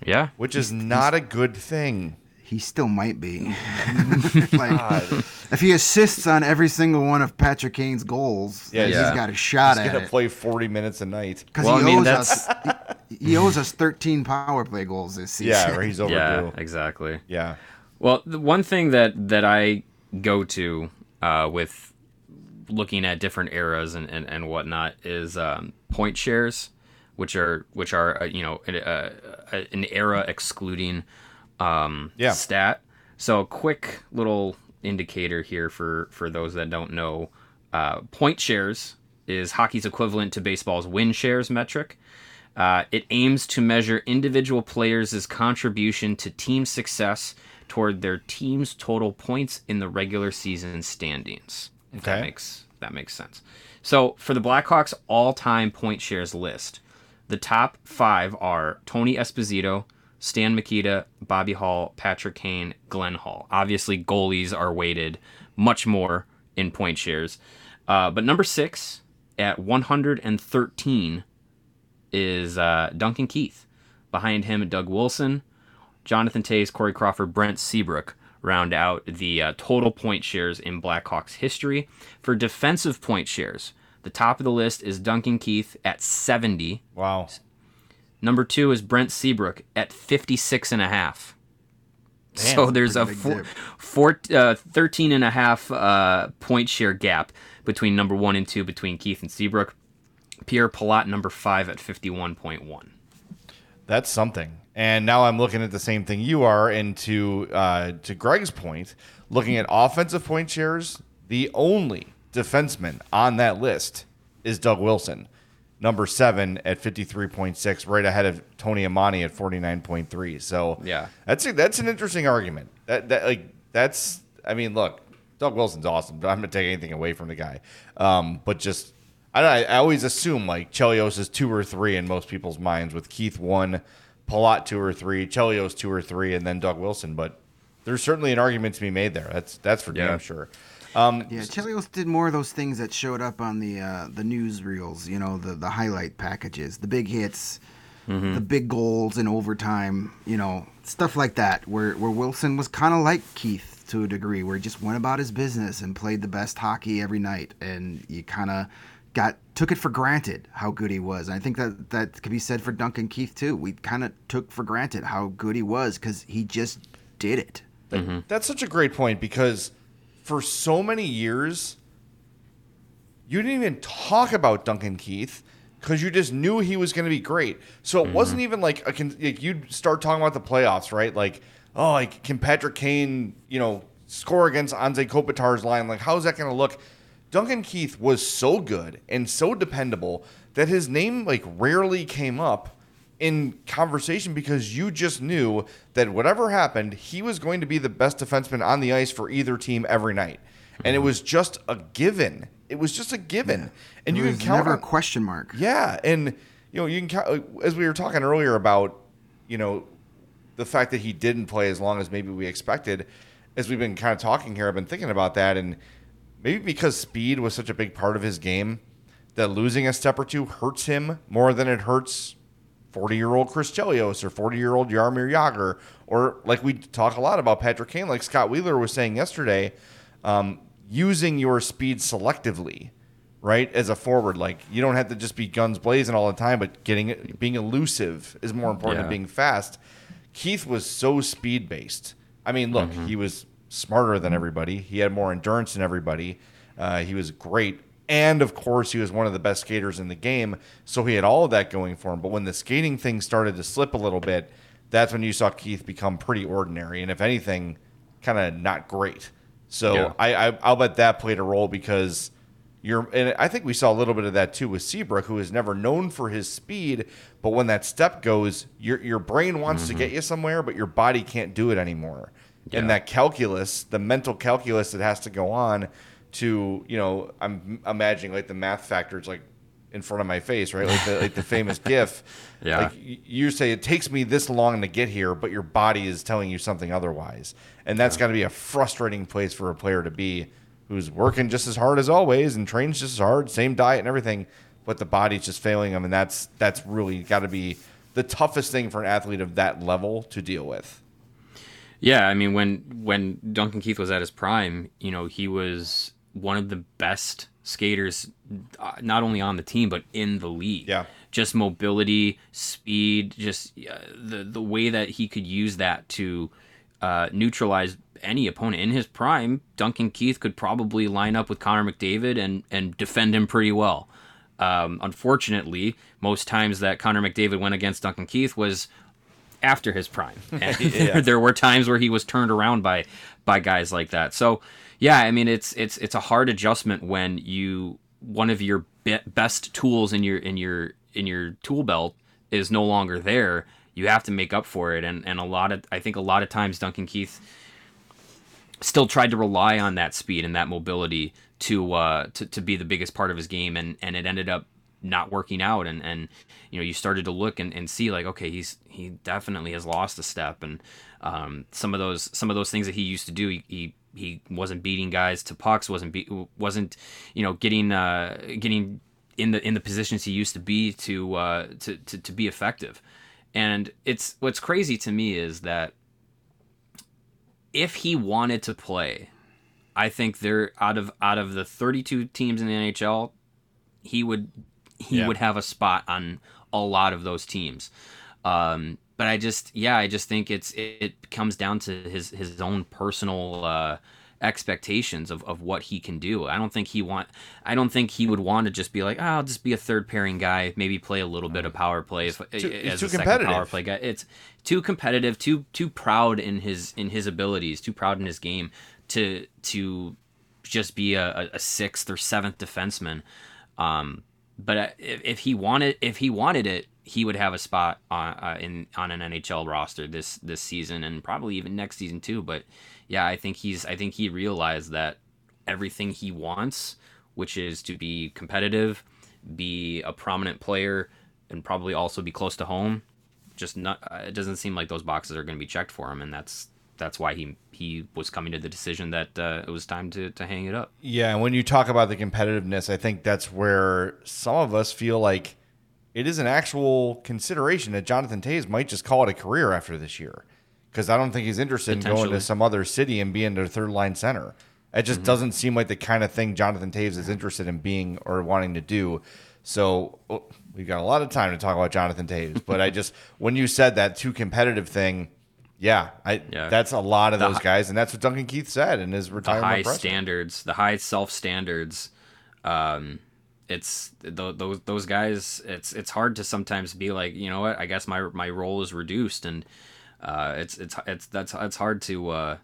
Yeah. Which is not a good thing. He still might be. like, if he assists on every single one of Patrick Kane's goals, yeah, he's got a shot he's at gonna play 40 minutes a night. Because well, he I mean, owes us he, he, owes us 13 power play goals this season. Yeah, he's overdue. Yeah, exactly. Yeah. Well, the one thing that that I go to uh, with looking at different eras and, and, and whatnot is um, point shares, which are which are uh, you know uh, an era excluding um, Yeah. stat. So a quick little indicator here for for those that don't know, uh, point shares is hockey's equivalent to baseball's win shares metric. Uh, it aims to measure individual players' contribution to team success toward their team's total points in the regular season standings. If that makes that makes sense. So for the Blackhawks all-time point shares list, the top five are Tony Esposito, Stan Mikita, Bobby Hull, Patrick Kane, Glenn Hall. Obviously, goalies are weighted much more in point shares. Uh, but number six at 113 is uh, Duncan Keith. Behind him, Doug Wilson, Jonathan Toews, Corey Crawford, Brent Seabrook round out the uh, total point shares in Blackhawks history. For defensive point shares, the top of the list is Duncan Keith at 70. Wow. Number two is Brent Seabrook at 56 and a half. so there's a four, four, uh, 13 and a half uh, point share gap between number one and two between Keith and Seabrook. Pierre Pilote, number five at 51.1. That's something. And now I'm looking at the same thing you are, and to uh, to Greg's point, looking at offensive point shares, the only defenseman on that list is Doug Wilson, number seven at 53.6, right ahead of Tony Amonte at 49.3. So Yeah. that's a, that's an interesting argument. That that like that's I mean, look, Doug Wilson's awesome, but I'm gonna take anything away from the guy. Um, but just I, I always assume like Chelios is two or three in most people's minds, with Keith one, Pilote two or three, Chelios two or three, and then Doug Wilson. But there's certainly an argument to be made there. That's that's for Yeah. damn sure. Um, Yeah, Chelios did more of those things that showed up on the uh, the news reels. You know, the the highlight packages, the big hits, the big goals in overtime. You know, stuff like that. Where where Wilson was kind of like Keith to a degree, where he just went about his business and played the best hockey every night, and you kind of got took it for granted how good he was. And I think that that could be said for Duncan Keith too. We kind of took for granted how good he was because he just did it. Mm-hmm. That's such a great point because for so many years, you didn't even talk about Duncan Keith because you just knew he was going to be great. So it mm-hmm. wasn't even like a con- like you'd start talking about the playoffs, right? Like, oh, like can Patrick Kane, you know, score against Anze Kopitar's line? Like, how's that going to look? Duncan Keith was so good and so dependable that his name like rarely came up in conversation because you just knew that whatever happened, he was going to be the best defenseman on the ice for either team every night. And it mm-hmm. was just a given. It was just a given. And It you can count never on, a question mark. yeah, and you know, you can count as we were talking earlier about, you know, the fact that he didn't play as long as maybe we expected. As we've been kind of talking here, I've been thinking about that, and maybe because speed was such a big part of his game, that losing a step or two hurts him more than it hurts 40 year old Chris Chelios or 40 year old Jaromir Jagr, or like we talk a lot about Patrick Kane, like Scott Wheeler was saying yesterday, um, using your speed selectively, right? As a forward, like you don't have to just be guns blazing all the time, but getting being elusive is more important Yeah. than being fast. Keith was so speed based. I mean, look, he was smarter than everybody. He had more endurance than everybody. Uh, he was great. And of course, he was one of the best skaters in the game. So he had all of that going for him. But when the skating thing started to slip a little bit, that's when you saw Keith become pretty ordinary. And if anything, kind of not great. So Yeah. I, I, I'll bet that played a role because you're, and I think we saw a little bit of that too with Seabrook, who is never known for his speed. But when that step goes, your your brain wants to get you somewhere, but your body can't do it anymore. And that calculus, the mental calculus that has to go on to, you know, I'm imagining like the math factors like in front of my face, right? Like the like the famous GIF. Yeah. Like you say it takes me this long to get here, but your body is telling you something otherwise. And that's got to be a frustrating place for a player to be who's working just as hard as always and trains just as hard, same diet and everything, but the body's just failing them and that's that's really got to be the toughest thing for an athlete of that level to deal with. Yeah, I mean when when Duncan Keith was at his prime, you know, he was one of the best skaters uh, not only on the team but in the league. Yeah. Just mobility, speed, just uh, the the way that he could use that to uh, neutralize any opponent in his prime. Duncan Keith could probably line up with Connor McDavid and and defend him pretty well. Um, unfortunately, most times that Connor McDavid went against Duncan Keith was after his prime. Yeah. there were times where he was turned around by by guys like that. So yeah, I mean it's it's it's a hard adjustment when you one of your be- best tools in your in your in your tool belt is no longer there. You have to make up for it, and and a lot of I think a lot of times Duncan Keith still tried to rely on that speed and that mobility to uh to, to be the biggest part of his game, and and it ended up not working out and and you know you started to look and, and see like okay he's he definitely has lost a step and um, some of those some of those things that he used to do he, he he wasn't beating guys to pucks, wasn't be, wasn't you know getting uh, getting in the in the positions he used to be to, uh, to to to be effective. And it's what's crazy to me is that if he wanted to play, I think there out of out of the 32 teams in the NHL, he would he yeah. would have a spot on a lot of those teams. Um, but I just yeah I just think it's it, comes down to his his own personal uh, expectations of, of what he can do. I don't think he want I don't think he would want to just be like oh, I'll just be a third pairing guy, maybe play a little bit of power play as, too, as a second power play guy. It's too competitive, too too proud in his in his abilities, too proud in his game to to just be a, a sixth or seventh defenseman. Um, but if, if he wanted if he wanted it, he would have a spot on uh, in on an NHL roster this this season and probably even next season too. But yeah, I think he's I think he realized that everything he wants, which is to be competitive, be a prominent player, and probably also be close to home, just not uh, it doesn't seem like those boxes are going to be checked for him, and that's that's why he he was coming to the decision that uh, it was time to to hang it up. Yeah, and when you talk about the competitiveness, I think that's where some of us feel like it is an actual consideration that Jonathan Toews might just call it a career after this year. Because I don't think he's interested in going to some other city and being their third line center. It just mm-hmm. doesn't seem like the kind of thing Jonathan Toews is interested in being or wanting to do. So oh, we've got a lot of time to talk about Jonathan Toews. but I just, when you said that too competitive thing, yeah, I yeah. that's a lot of the those guys, and that's what Duncan Keith said in his retirement. The high standards, the high self standards. Um, it's those those guys. It's it's hard to sometimes be like, you know what? I guess my my role is reduced, and uh, it's it's it's that's it's hard to uh,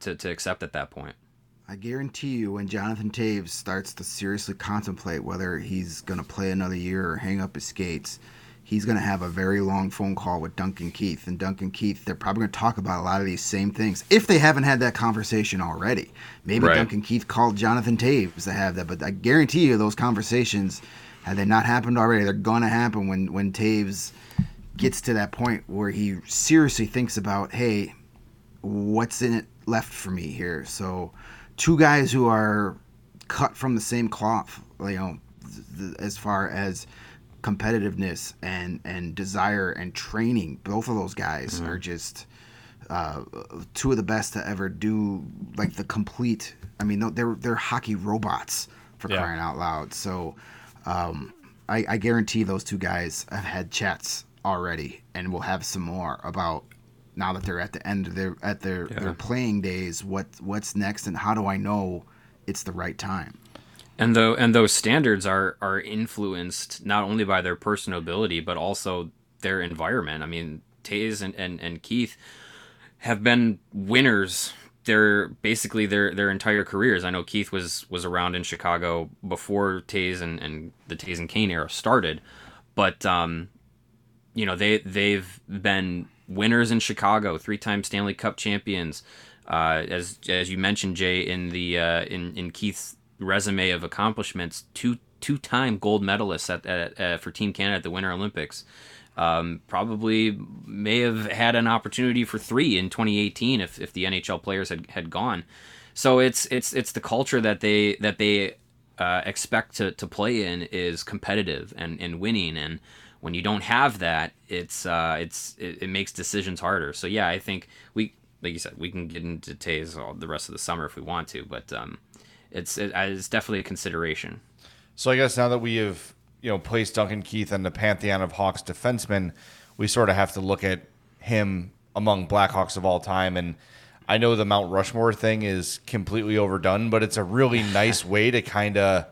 to to accept at that point. I guarantee you, when Jonathan Toews starts to seriously contemplate whether he's going to play another year or hang up his skates, he's going to have a very long phone call with Duncan Keith. And Duncan Keith, they're probably going to talk about a lot of these same things if they haven't had that conversation already. Maybe right. Duncan Keith called Jonathan Toews to have that, but I guarantee you those conversations, had they not happened already, they're going to happen when, when Toews gets to that point where he seriously thinks about, hey, what's in it left for me here? So, two guys who are cut from the same cloth, you know, as far as competitiveness and and desire and training. Both of those guys mm-hmm. are just uh, two of the best to ever do like the complete. I mean, they're they're hockey robots for yeah. crying out loud. So um, I, I guarantee those two guys have had chats already, and we'll have some more about now that they're at the end of their at their yeah. their playing days. What what's next, and how do I know it's the right time? And though and those standards are are influenced not only by their personal ability but also their environment. I mean, Toews and, and, and Keith have been winners their basically their their entire careers. I know Keith was was around in Chicago before Toews and, and the Toews and Kane era started, but um, you know they they've been winners in Chicago, three time Stanley Cup champions. Uh, as as you mentioned, Jay, in the uh, in in Keith's resume of accomplishments, two two time gold medalists at, at, at, for Team Canada at the Winter Olympics. Um, probably may have had an opportunity for three in 2018 if, if the NHL players had, had gone. So it's it's it's the culture that they that they uh, expect to, to play in is competitive and, and winning and when you don't have that it's uh, it's it, it, makes decisions harder so yeah I think we like you said we can get into Toews all the rest of the summer if we want to but um, it's it, it's definitely a consideration. So I guess now that we have you know placed Duncan Keith in the pantheon of Hawks defensemen, we sort of have to look at him among Blackhawks of all time. And I know the Mount Rushmore thing is completely overdone, but it's a really nice way to kind of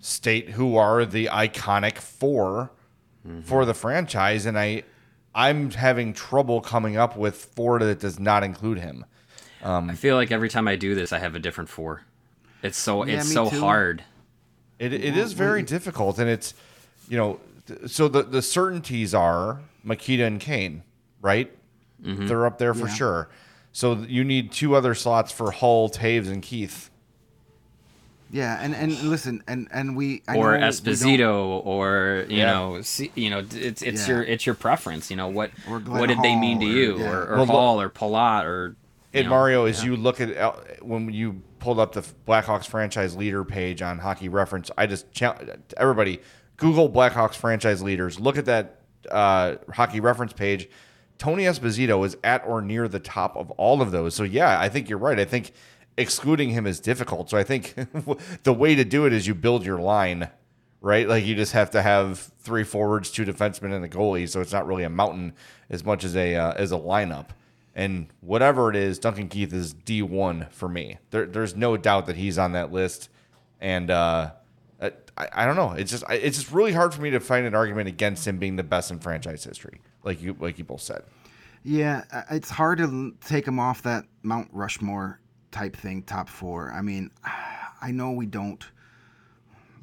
state who are the iconic 4 mm-hmm. for the franchise. And I, I'm having trouble coming up with four that does not include him. Um, I feel like every time I do this, I have a different four. It's so Yeah, it's so too. hard. It, it is very difficult, and it's you know, so the the certainties are Mikita and Kane, right? Mm-hmm. They're up there for Yeah. sure. So you need two other slots for Hull, Toews, and Keith. Yeah, and and listen, and and we I or know we Esposito, or you Yeah. know, see, you know, it's it's Yeah. your it's your preference. You know what Or what did they mean to Hall, or- you, yeah. or, or Well, Hall, or Pilote, or know, Mario, as you look at uh, when you pulled up the Blackhawks franchise leader page on Hockey Reference, I just everybody Google Blackhawks franchise leaders. Look at that uh, Hockey Reference page. Tony Esposito is at or near the top of all of those. So yeah, I think you're right. I think excluding him is difficult. So I think the way to do it is you build your line, right? Like you just have to have three forwards, two defensemen, and a goalie. So it's not really a mountain as much as a uh, as a lineup. And whatever it is, Duncan Keith is D one for me. There, there's no doubt that he's on that list. And uh, I, I don't know. It's just I- it's just really hard for me to find an argument against him being the best in franchise history, like you like you both said. Yeah, it's hard to take him off that Mount Rushmore type thing, top four. I mean, I know we don't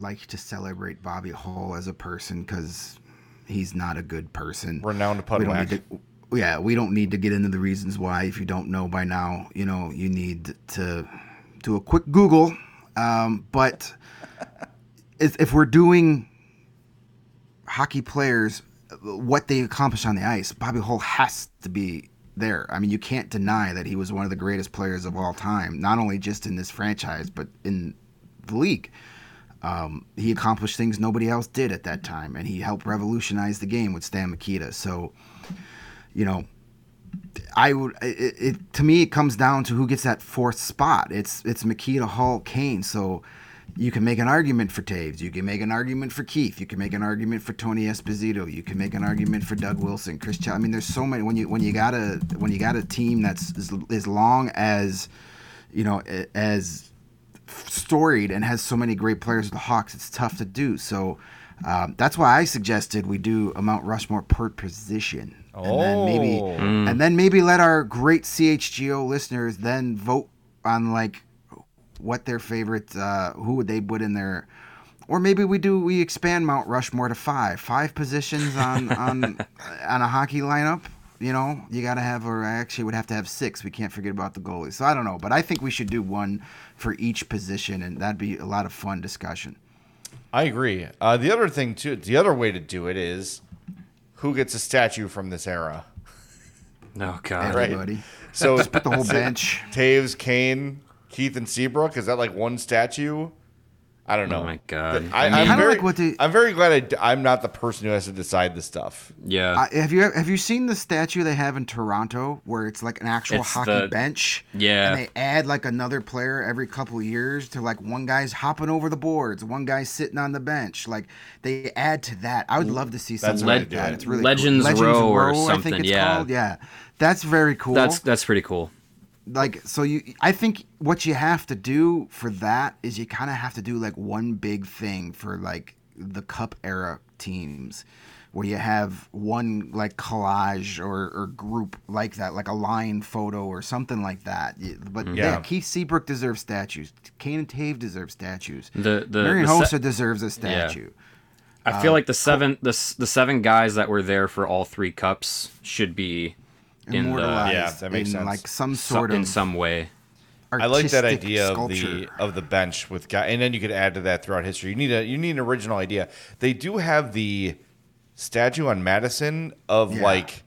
like to celebrate Bobby Hull as a person because he's not a good person. Renowned putt we yeah, we don't need to get into the reasons why. If you don't know by now, you know, you need to do a quick Google. Um, but if, if we're doing hockey players, what they accomplish on the ice, Bobby Hull has to be there. I mean, you can't deny that he was one of the greatest players of all time, not only just in this franchise, but in the league. Um, he accomplished things nobody else did at that time, and he helped revolutionize the game with Stan Mikita. So, you know, I would. It, it to me, it comes down to who gets that fourth spot. It's it's Mikita, Hull, Kane. So you can make an argument for Toews. You can make an argument for Keith. You can make an argument for Tony Esposito. You can make an argument for Doug Wilson, Chris. Ch- I mean, there's so many. When you when you got a when you got a team that's as, as long as you know as storied and has so many great players the Hawks, it's tough to do. So um, that's why I suggested we do a Mount Rushmore per position. And then maybe Oh. and then maybe let our great CHGO listeners then vote on like what their favorite uh, who would they put in there or maybe we do we expand Mount Rushmore to five five positions on on on a hockey lineup you know you got to have or I actually would have to have six we can't forget about the goalie so I don't know but I think we should do one for each position and that'd be a lot of fun discussion I agree. Uh, the other thing too, the other way to do it is who gets a statue from this era. No God. Right. everybody So put the whole bench Toews, Kane, Keith, and Seabrook. Is that like one statue? I don't know. Oh my God. I, I am mean- very, like what the- I'm very glad I, d- I'm not the person who has to decide this stuff. Yeah. Uh, have you have you seen the statue they have in Toronto where it's like an actual It's hockey the- bench? Yeah. And they add like another player every couple of years to like one guy's hopping over the boards, one guy's sitting on the bench. Like they add to that. I would love to see something what like that. do. It's really Legends cool. Row or I think something, it's yeah. called. Yeah. That's very cool that's that's pretty cool. Like so you i think what you have to do for that is you kind of have to do like one big thing for like the cup era teams where you have one like collage or, or group like that like a line photo or something like that. But mm-hmm. yeah, Yeah. keith seabrook deserves statues. Kane and tave deserve statues. The the, marian the se- hossa deserves a statue. I feel uh, like the seven the the seven guys that were there for all three cups should be in immortalized Yeah, that makes in sense. like some the sort in of some way. I like that artistic idea of the of the bench with guy, and then you could add to that throughout history. You need a you need an original idea. They do have the statue on Madison of Yeah. like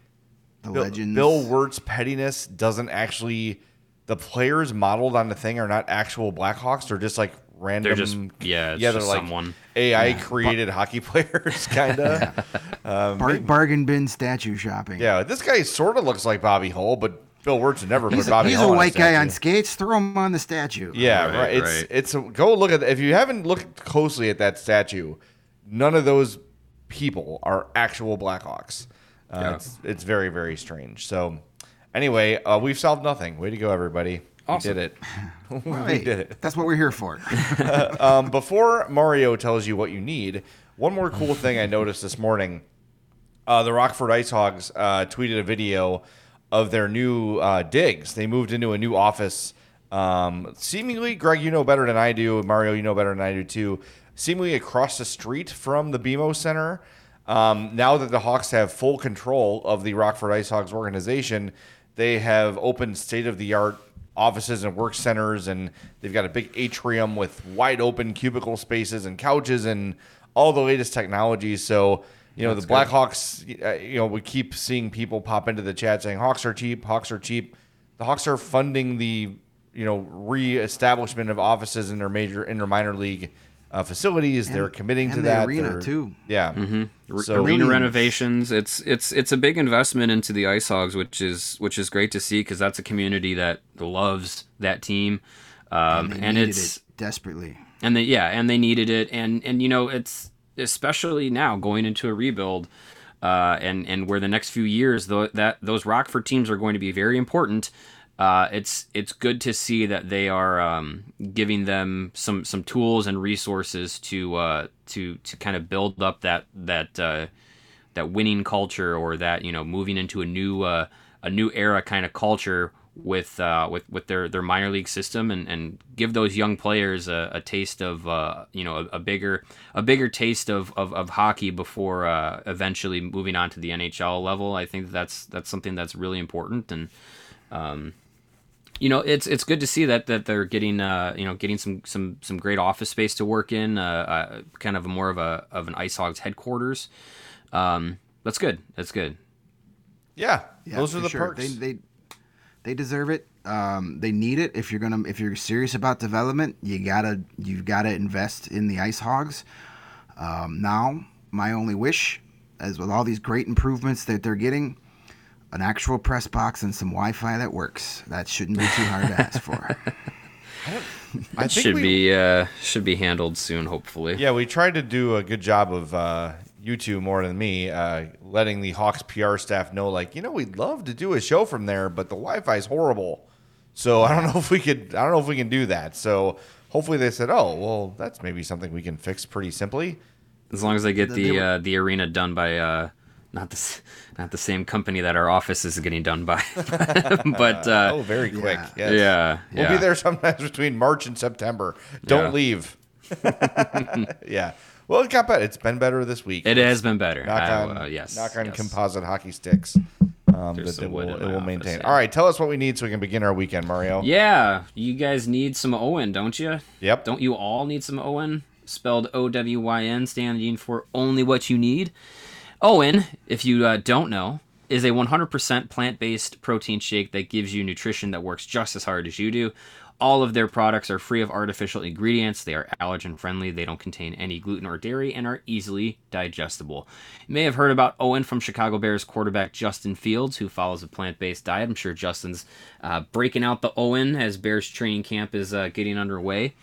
the Bill, legends Bill Wirtz's pettiness doesn't actually. The players modeled on the thing are not actual Blackhawks. They're just like random. They're just- yeah, it's yeah. They're just like someone. AI created hockey players, kind of. Bar- bargain bin statue shopping yeah, this guy sort of looks like Bobby Hull, but Bill Wirtz would never He's, put Bobby he's Hull a on white guy on skates. Throw him on the statue. Yeah, Right, right. It's right. it's a, go look at if you haven't looked closely at that statue, none of those people are actual Blackhawks. Uh, Yeah. It's it's very very strange. So, Anyway, uh, we've solved nothing. Way to go, everybody. Awesome. We did it. we did it. That's what we're here for. Um, before Mario tells you what you need, one more cool thing I noticed this morning. Uh, the Rockford Ice Hogs uh, tweeted a video of their new uh, digs. They moved into a new office. Um, seemingly, Greg, you know better than I do. Mario, you know better than I do too. Seemingly across the street from the BMO Center. Um, now that the Hawks have full control of the Rockford Ice Hogs organization, they have opened state of the art offices and work centers, and they've got a big atrium with wide open cubicle spaces and couches and all the latest technologies. So, you know, the Blackhawks, uh, you know, we keep seeing people pop into the chat saying Hawks are cheap, Hawks are cheap. The Hawks are funding the, you know, reestablishment of offices in their major, in their minor league uh, facilities. They're committing to the that. arena, They're- too. Yeah. Re- So- arena Millions. renovations. It's it's it's a big investment into the Ice Hogs, which is which is great to see because that's a community that loves that team, um, They and it's it desperately. and they yeah and they needed it and and you know it's especially now going into a rebuild uh, and and where the next few years though that those Rockford teams are going to be very important. Uh, it's it's good to see that they are um, giving them some some tools and resources to uh, to to kind of build up that that uh, that winning culture or that you know moving into a new uh, a new era kind of culture with uh, with with their, their minor league system and, and give those young players a, a taste of uh, you know a, a bigger a bigger taste of, of, of hockey before eventually moving on to the NHL level. I think that's that's something that's really important and um, you know it's it's good to see that that they're getting uh, you know getting some some some great office space to work in uh, uh, kind of more of a of an Ice Hogs headquarters. Um, that's good. That's good. Yeah. Yeah, Those are the sure. perks. They, they they deserve it. Um, they need it. If you're gonna if you're serious about development, you gotta you've gotta invest in the Ice Hogs. Um, now, my only wish, as with all these great improvements that they're getting, an actual press box and some Wi-Fi that works. That shouldn't be too hard to ask for. I It should we- be uh, should be handled soon, hopefully. Yeah, we tried to do a good job of uh, you two more than me, uh, letting the Hawks PR staff know, like, you know, we'd love to do a show from there, but the Wi-Fi is horrible. So I don't know if we could. I don't know if we can do that. So hopefully they said, oh, well, that's maybe something we can fix pretty simply. As long as they get The- the uh, the arena done by uh, not the s- not the same company that our office is getting done by, but uh, oh, very quick. yeah. Yes. yeah, We'll yeah. be there sometimes between March and September. Don't Yeah. leave. yeah. Well, it got better. It's been better this week. It has been better. Knock I- on, uh, yes, knock on yes. composite hockey sticks. Um, that it will, it my will office, maintain. yeah. All right, tell us what we need so we can begin our weekend, Mario. Yeah, you guys need some OWYN, don't you? Yep. Don't you all need some OWYN? Spelled O W Y N, standing for only what you need. OWYN, if you uh, don't know, is a 100% plant based protein shake that gives you nutrition that works just as hard as you do. All of their products are free of artificial ingredients. They are allergen friendly. They don't contain any gluten or dairy and are easily digestible. You may have heard about OWYN from Chicago Bears quarterback Justin Fields, who follows a plant based diet. I'm sure Justin's uh, breaking out the OWYN as Bears training camp is uh, getting underway.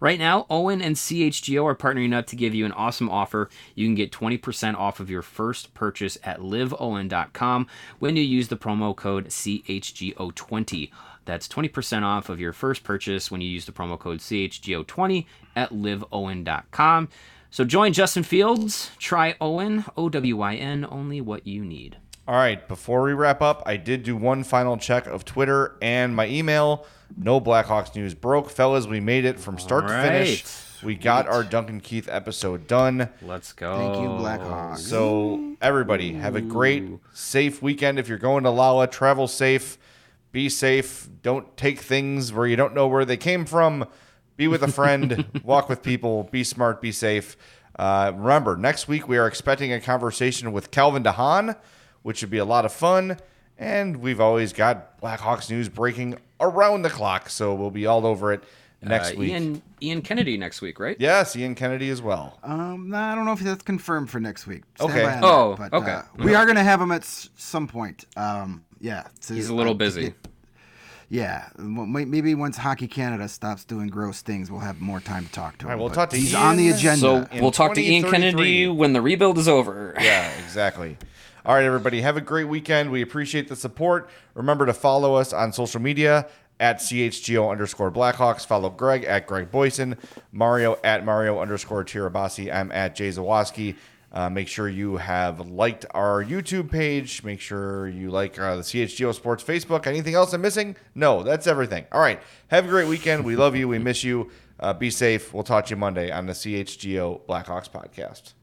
Right now, OWYN and CHGO are partnering up to give you an awesome offer. You can get 20% off of your first purchase at liveowyn.com when you use the promo code CHGO20. That's 20% off of your first purchase when you use the promo code CHGO20 at liveowyn.com. So join Justin Fields, try OWYN, O W Y N, only what you need. All right, before we wrap up, I did do one final check of Twitter and my email. No Blackhawks news broke. Fellas, we made it from start All to finish. We got our Duncan Keith episode done. Let's go. Thank you, Blackhawks. So, everybody, have a great, safe weekend. If you're going to Lolla, travel safe, be safe. Don't take things where you don't know where they came from. Be with a friend, walk with people, be smart, be safe. Uh, remember, next week we are expecting a conversation with Calvin DeHaan, which should be a lot of fun. And we've always got Blackhawks news breaking around the clock, so we'll be all over it next Uh, week. Ian, Ian Kennedy next week, right? yes, Ian Kennedy as well. Um, nah, I don't know if that's confirmed for next week. Stand Okay. Oh, that, but, okay. Uh, we are gonna have him at s- some point. Um, yeah. to- He's a little uh, busy. get- yeah, maybe once Hockey Canada stops doing gross things, we'll have more time to talk to him. right, we'll talk to He's Ian. on the agenda. So we'll talk to Ian Kennedy when the rebuild is over. Yeah, exactly. All right, everybody, have a great weekend. We appreciate the support. Remember to follow us on social media at CHGO underscore Blackhawks. Follow Greg at Greg Boysen, Mario at Mario underscore Tirabassi. I'm at Jay Zawaski. Uh, make sure you have liked our YouTube page. Make sure you like uh, the CHGO Sports Facebook. Anything else I'm missing? No, that's everything. All right. Have a great weekend. We love you. We miss you. Uh, be safe. We'll talk to you Monday on the CHGO Blackhawks podcast.